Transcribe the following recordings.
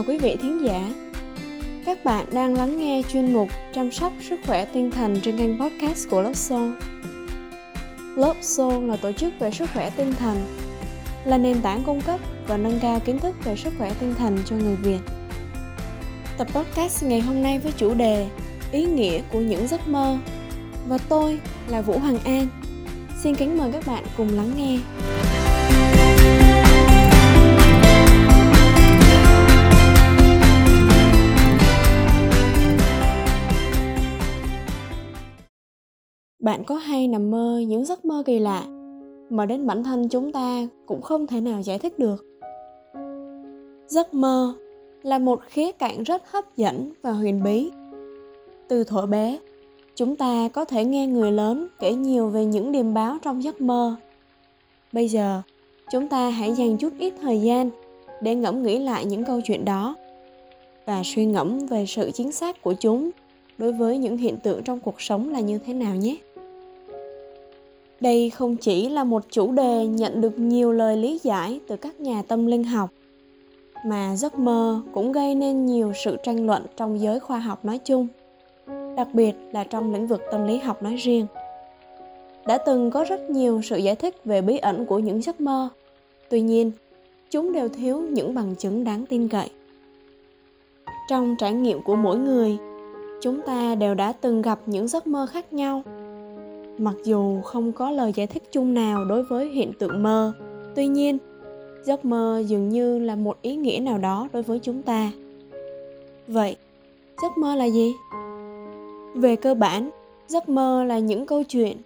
chào quý vị thính giả. Các bạn đang lắng nghe chuyên mục chăm sóc sức khỏe tinh thần trên kênh podcast của Love Soul. Love Soul là tổ chức về sức khỏe tinh thần, là nền tảng cung cấp và nâng cao kiến thức về sức khỏe tinh thần cho người Việt. Tập podcast ngày hôm nay với chủ đề Ý nghĩa của những giấc mơ và tôi là Vũ Hoàng An. Xin kính mời các bạn cùng lắng nghe. Bạn có hay nằm mơ những giấc mơ kỳ lạ mà đến bản thân chúng ta cũng không thể nào giải thích được. Giấc mơ là một khía cạnh rất hấp dẫn và huyền bí. Từ thuở bé, chúng ta có thể nghe người lớn kể nhiều về những điềm báo trong giấc mơ. Bây giờ, chúng ta hãy dành chút ít thời gian để ngẫm nghĩ lại những câu chuyện đó và suy ngẫm về sự chính xác của chúng đối với những hiện tượng trong cuộc sống là như thế nào nhé đây không chỉ là một chủ đề nhận được nhiều lời lý giải từ các nhà tâm linh học, mà giấc mơ cũng gây nên nhiều sự tranh luận trong giới khoa học nói chung, đặc biệt là trong lĩnh vực tâm lý học nói riêng. Đã từng có rất nhiều sự giải thích về bí ẩn của những giấc mơ, tuy nhiên, chúng đều thiếu những bằng chứng đáng tin cậy. Trong trải nghiệm của mỗi người, chúng ta đều đã từng gặp những giấc mơ khác nhau mặc dù không có lời giải thích chung nào đối với hiện tượng mơ. Tuy nhiên, giấc mơ dường như là một ý nghĩa nào đó đối với chúng ta. Vậy, giấc mơ là gì? Về cơ bản, giấc mơ là những câu chuyện,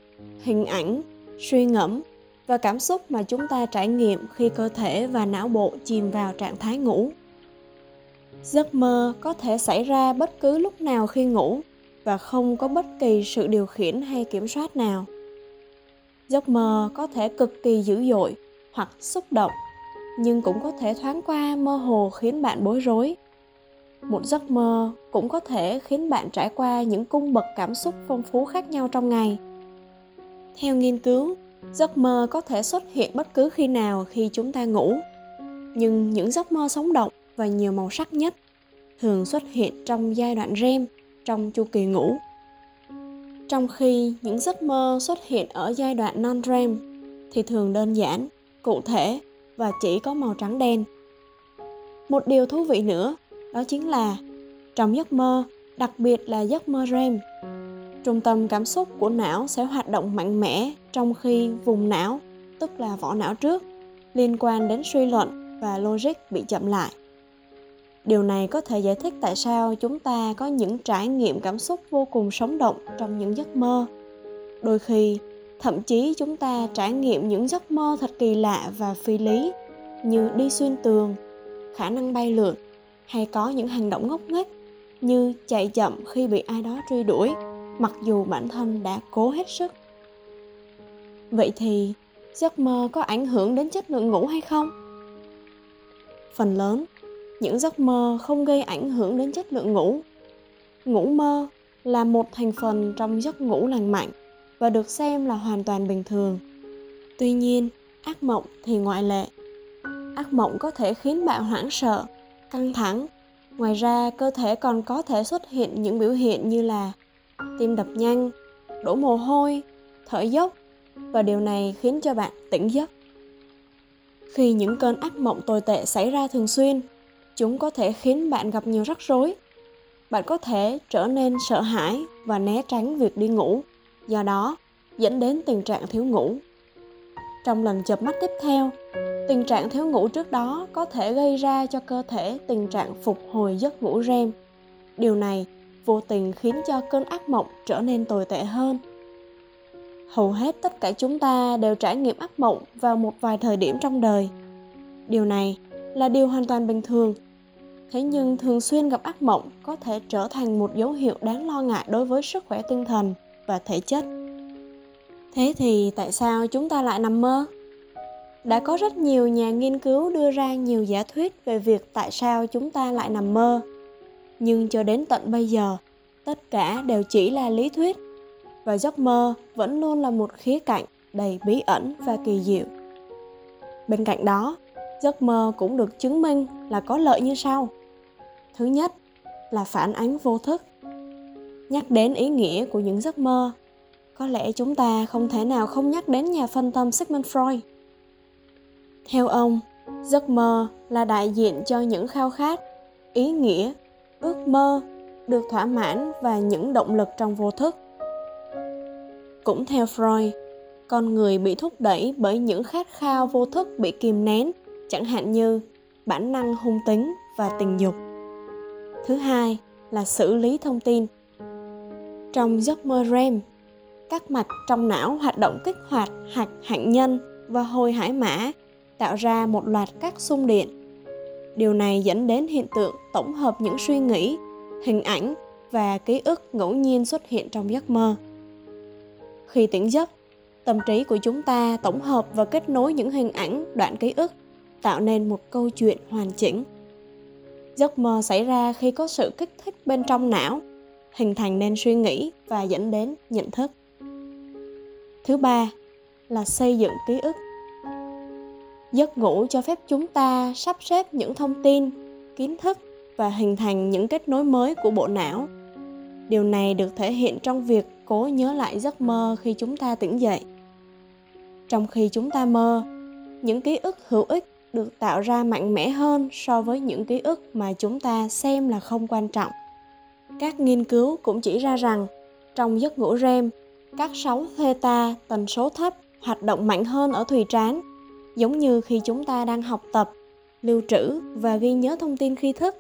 hình ảnh, suy ngẫm và cảm xúc mà chúng ta trải nghiệm khi cơ thể và não bộ chìm vào trạng thái ngủ. Giấc mơ có thể xảy ra bất cứ lúc nào khi ngủ và không có bất kỳ sự điều khiển hay kiểm soát nào. Giấc mơ có thể cực kỳ dữ dội hoặc xúc động, nhưng cũng có thể thoáng qua mơ hồ khiến bạn bối rối. Một giấc mơ cũng có thể khiến bạn trải qua những cung bậc cảm xúc phong phú khác nhau trong ngày. Theo nghiên cứu, giấc mơ có thể xuất hiện bất cứ khi nào khi chúng ta ngủ. Nhưng những giấc mơ sống động và nhiều màu sắc nhất thường xuất hiện trong giai đoạn REM trong chu kỳ ngủ. Trong khi những giấc mơ xuất hiện ở giai đoạn non-REM thì thường đơn giản, cụ thể và chỉ có màu trắng đen. Một điều thú vị nữa đó chính là trong giấc mơ, đặc biệt là giấc mơ REM, trung tâm cảm xúc của não sẽ hoạt động mạnh mẽ trong khi vùng não, tức là vỏ não trước, liên quan đến suy luận và logic bị chậm lại điều này có thể giải thích tại sao chúng ta có những trải nghiệm cảm xúc vô cùng sống động trong những giấc mơ. Đôi khi, thậm chí chúng ta trải nghiệm những giấc mơ thật kỳ lạ và phi lý, như đi xuyên tường, khả năng bay lượn, hay có những hành động ngốc nghếch, như chạy chậm khi bị ai đó truy đuổi, mặc dù bản thân đã cố hết sức. Vậy thì, giấc mơ có ảnh hưởng đến chất lượng ngủ hay không? Phần lớn những giấc mơ không gây ảnh hưởng đến chất lượng ngủ. Ngủ mơ là một thành phần trong giấc ngủ lành mạnh và được xem là hoàn toàn bình thường. Tuy nhiên, ác mộng thì ngoại lệ. Ác mộng có thể khiến bạn hoảng sợ, căng thẳng. Ngoài ra, cơ thể còn có thể xuất hiện những biểu hiện như là tim đập nhanh, đổ mồ hôi, thở dốc và điều này khiến cho bạn tỉnh giấc. Khi những cơn ác mộng tồi tệ xảy ra thường xuyên chúng có thể khiến bạn gặp nhiều rắc rối. Bạn có thể trở nên sợ hãi và né tránh việc đi ngủ, do đó dẫn đến tình trạng thiếu ngủ. Trong lần chợp mắt tiếp theo, tình trạng thiếu ngủ trước đó có thể gây ra cho cơ thể tình trạng phục hồi giấc ngủ REM. Điều này vô tình khiến cho cơn ác mộng trở nên tồi tệ hơn. Hầu hết tất cả chúng ta đều trải nghiệm ác mộng vào một vài thời điểm trong đời. Điều này là điều hoàn toàn bình thường thế nhưng thường xuyên gặp ác mộng có thể trở thành một dấu hiệu đáng lo ngại đối với sức khỏe tinh thần và thể chất. Thế thì tại sao chúng ta lại nằm mơ? Đã có rất nhiều nhà nghiên cứu đưa ra nhiều giả thuyết về việc tại sao chúng ta lại nằm mơ. Nhưng cho đến tận bây giờ, tất cả đều chỉ là lý thuyết, và giấc mơ vẫn luôn là một khía cạnh đầy bí ẩn và kỳ diệu. Bên cạnh đó giấc mơ cũng được chứng minh là có lợi như sau. Thứ nhất là phản ánh vô thức. Nhắc đến ý nghĩa của những giấc mơ, có lẽ chúng ta không thể nào không nhắc đến nhà phân tâm sigmund freud. Theo ông, giấc mơ là đại diện cho những khao khát, ý nghĩa, ước mơ được thỏa mãn và những động lực trong vô thức. Cũng theo freud, con người bị thúc đẩy bởi những khát khao vô thức bị kìm nén chẳng hạn như bản năng hung tính và tình dục. Thứ hai là xử lý thông tin. Trong giấc mơ REM, các mạch trong não hoạt động kích hoạt hạt hạn nhân và hồi hải mã, tạo ra một loạt các xung điện. Điều này dẫn đến hiện tượng tổng hợp những suy nghĩ, hình ảnh và ký ức ngẫu nhiên xuất hiện trong giấc mơ. Khi tỉnh giấc, tâm trí của chúng ta tổng hợp và kết nối những hình ảnh, đoạn ký ức tạo nên một câu chuyện hoàn chỉnh. Giấc mơ xảy ra khi có sự kích thích bên trong não, hình thành nên suy nghĩ và dẫn đến nhận thức. Thứ ba là xây dựng ký ức. Giấc ngủ cho phép chúng ta sắp xếp những thông tin, kiến thức và hình thành những kết nối mới của bộ não. Điều này được thể hiện trong việc cố nhớ lại giấc mơ khi chúng ta tỉnh dậy. Trong khi chúng ta mơ, những ký ức hữu ích được tạo ra mạnh mẽ hơn so với những ký ức mà chúng ta xem là không quan trọng các nghiên cứu cũng chỉ ra rằng trong giấc ngủ REM, các sóng theta tần số thấp hoạt động mạnh hơn ở thùy trán, giống như khi chúng ta đang học tập, lưu trữ và ghi nhớ thông tin khi thức.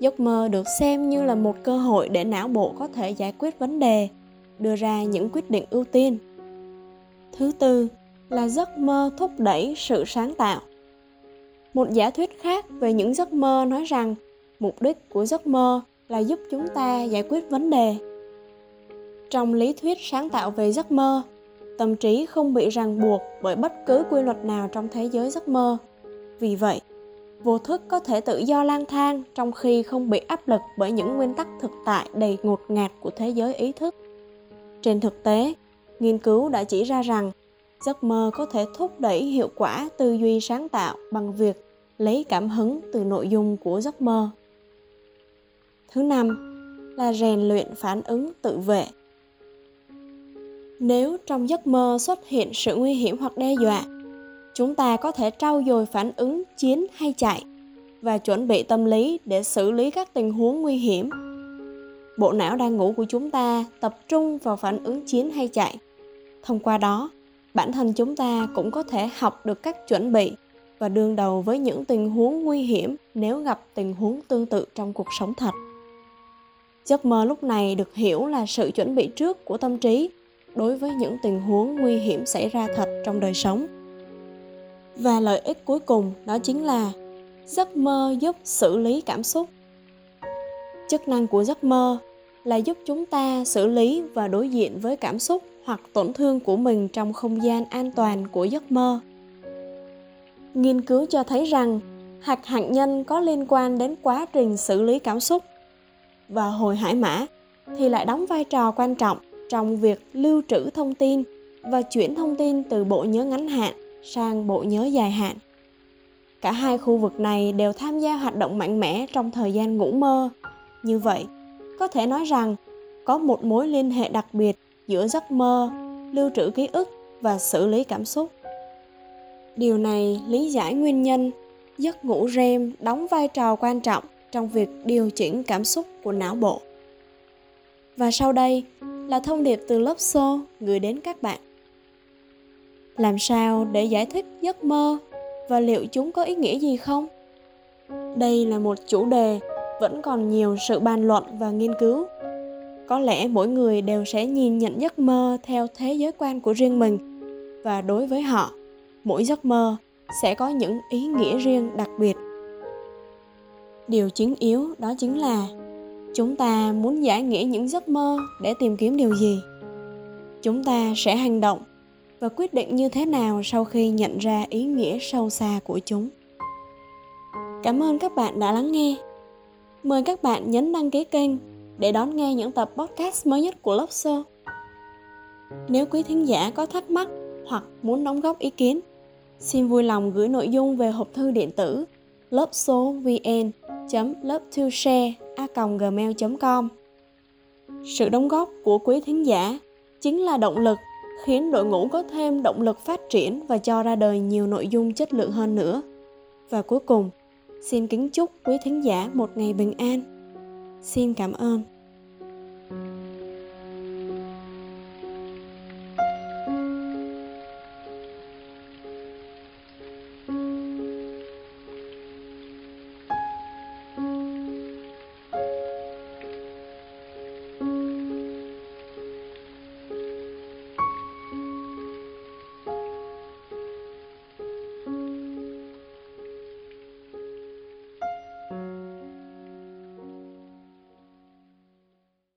Giấc mơ được xem như là một cơ hội để não bộ có thể giải quyết vấn đề, đưa ra những quyết định ưu tiên. Thứ tư là giấc mơ thúc đẩy sự sáng tạo. Một giả thuyết khác về những giấc mơ nói rằng mục đích của giấc mơ là giúp chúng ta giải quyết vấn đề. Trong lý thuyết sáng tạo về giấc mơ, tâm trí không bị ràng buộc bởi bất cứ quy luật nào trong thế giới giấc mơ. Vì vậy, vô thức có thể tự do lang thang trong khi không bị áp lực bởi những nguyên tắc thực tại đầy ngột ngạt của thế giới ý thức. Trên thực tế, nghiên cứu đã chỉ ra rằng giấc mơ có thể thúc đẩy hiệu quả tư duy sáng tạo bằng việc lấy cảm hứng từ nội dung của giấc mơ Thứ năm là rèn luyện phản ứng tự vệ. Nếu trong giấc mơ xuất hiện sự nguy hiểm hoặc đe dọa, chúng ta có thể trau dồi phản ứng chiến hay chạy và chuẩn bị tâm lý để xử lý các tình huống nguy hiểm. Bộ não đang ngủ của chúng ta tập trung vào phản ứng chiến hay chạy. Thông qua đó, bản thân chúng ta cũng có thể học được cách chuẩn bị và đương đầu với những tình huống nguy hiểm nếu gặp tình huống tương tự trong cuộc sống thật. Giấc mơ lúc này được hiểu là sự chuẩn bị trước của tâm trí đối với những tình huống nguy hiểm xảy ra thật trong đời sống. Và lợi ích cuối cùng đó chính là giấc mơ giúp xử lý cảm xúc. Chức năng của giấc mơ là giúp chúng ta xử lý và đối diện với cảm xúc hoặc tổn thương của mình trong không gian an toàn của giấc mơ nghiên cứu cho thấy rằng hạt hạt nhân có liên quan đến quá trình xử lý cảm xúc và hồi hải mã thì lại đóng vai trò quan trọng trong việc lưu trữ thông tin và chuyển thông tin từ bộ nhớ ngắn hạn sang bộ nhớ dài hạn. Cả hai khu vực này đều tham gia hoạt động mạnh mẽ trong thời gian ngủ mơ. Như vậy, có thể nói rằng có một mối liên hệ đặc biệt giữa giấc mơ, lưu trữ ký ức và xử lý cảm xúc. Điều này lý giải nguyên nhân giấc ngủ REM đóng vai trò quan trọng trong việc điều chỉnh cảm xúc của não bộ. Và sau đây là thông điệp từ lớp xô gửi đến các bạn. Làm sao để giải thích giấc mơ và liệu chúng có ý nghĩa gì không? Đây là một chủ đề vẫn còn nhiều sự bàn luận và nghiên cứu. Có lẽ mỗi người đều sẽ nhìn nhận giấc mơ theo thế giới quan của riêng mình. Và đối với họ, mỗi giấc mơ sẽ có những ý nghĩa riêng đặc biệt. Điều chính yếu đó chính là chúng ta muốn giải nghĩa những giấc mơ để tìm kiếm điều gì. Chúng ta sẽ hành động và quyết định như thế nào sau khi nhận ra ý nghĩa sâu xa của chúng. Cảm ơn các bạn đã lắng nghe. Mời các bạn nhấn đăng ký kênh để đón nghe những tập podcast mới nhất của Lobso. Nếu quý thính giả có thắc mắc hoặc muốn đóng góp ý kiến, xin vui lòng gửi nội dung về hộp thư điện tử lobsovn love to share gmail com Sự đóng góp của quý thính giả chính là động lực khiến đội ngũ có thêm động lực phát triển và cho ra đời nhiều nội dung chất lượng hơn nữa. Và cuối cùng, xin kính chúc quý thính giả một ngày bình an. Xin cảm ơn.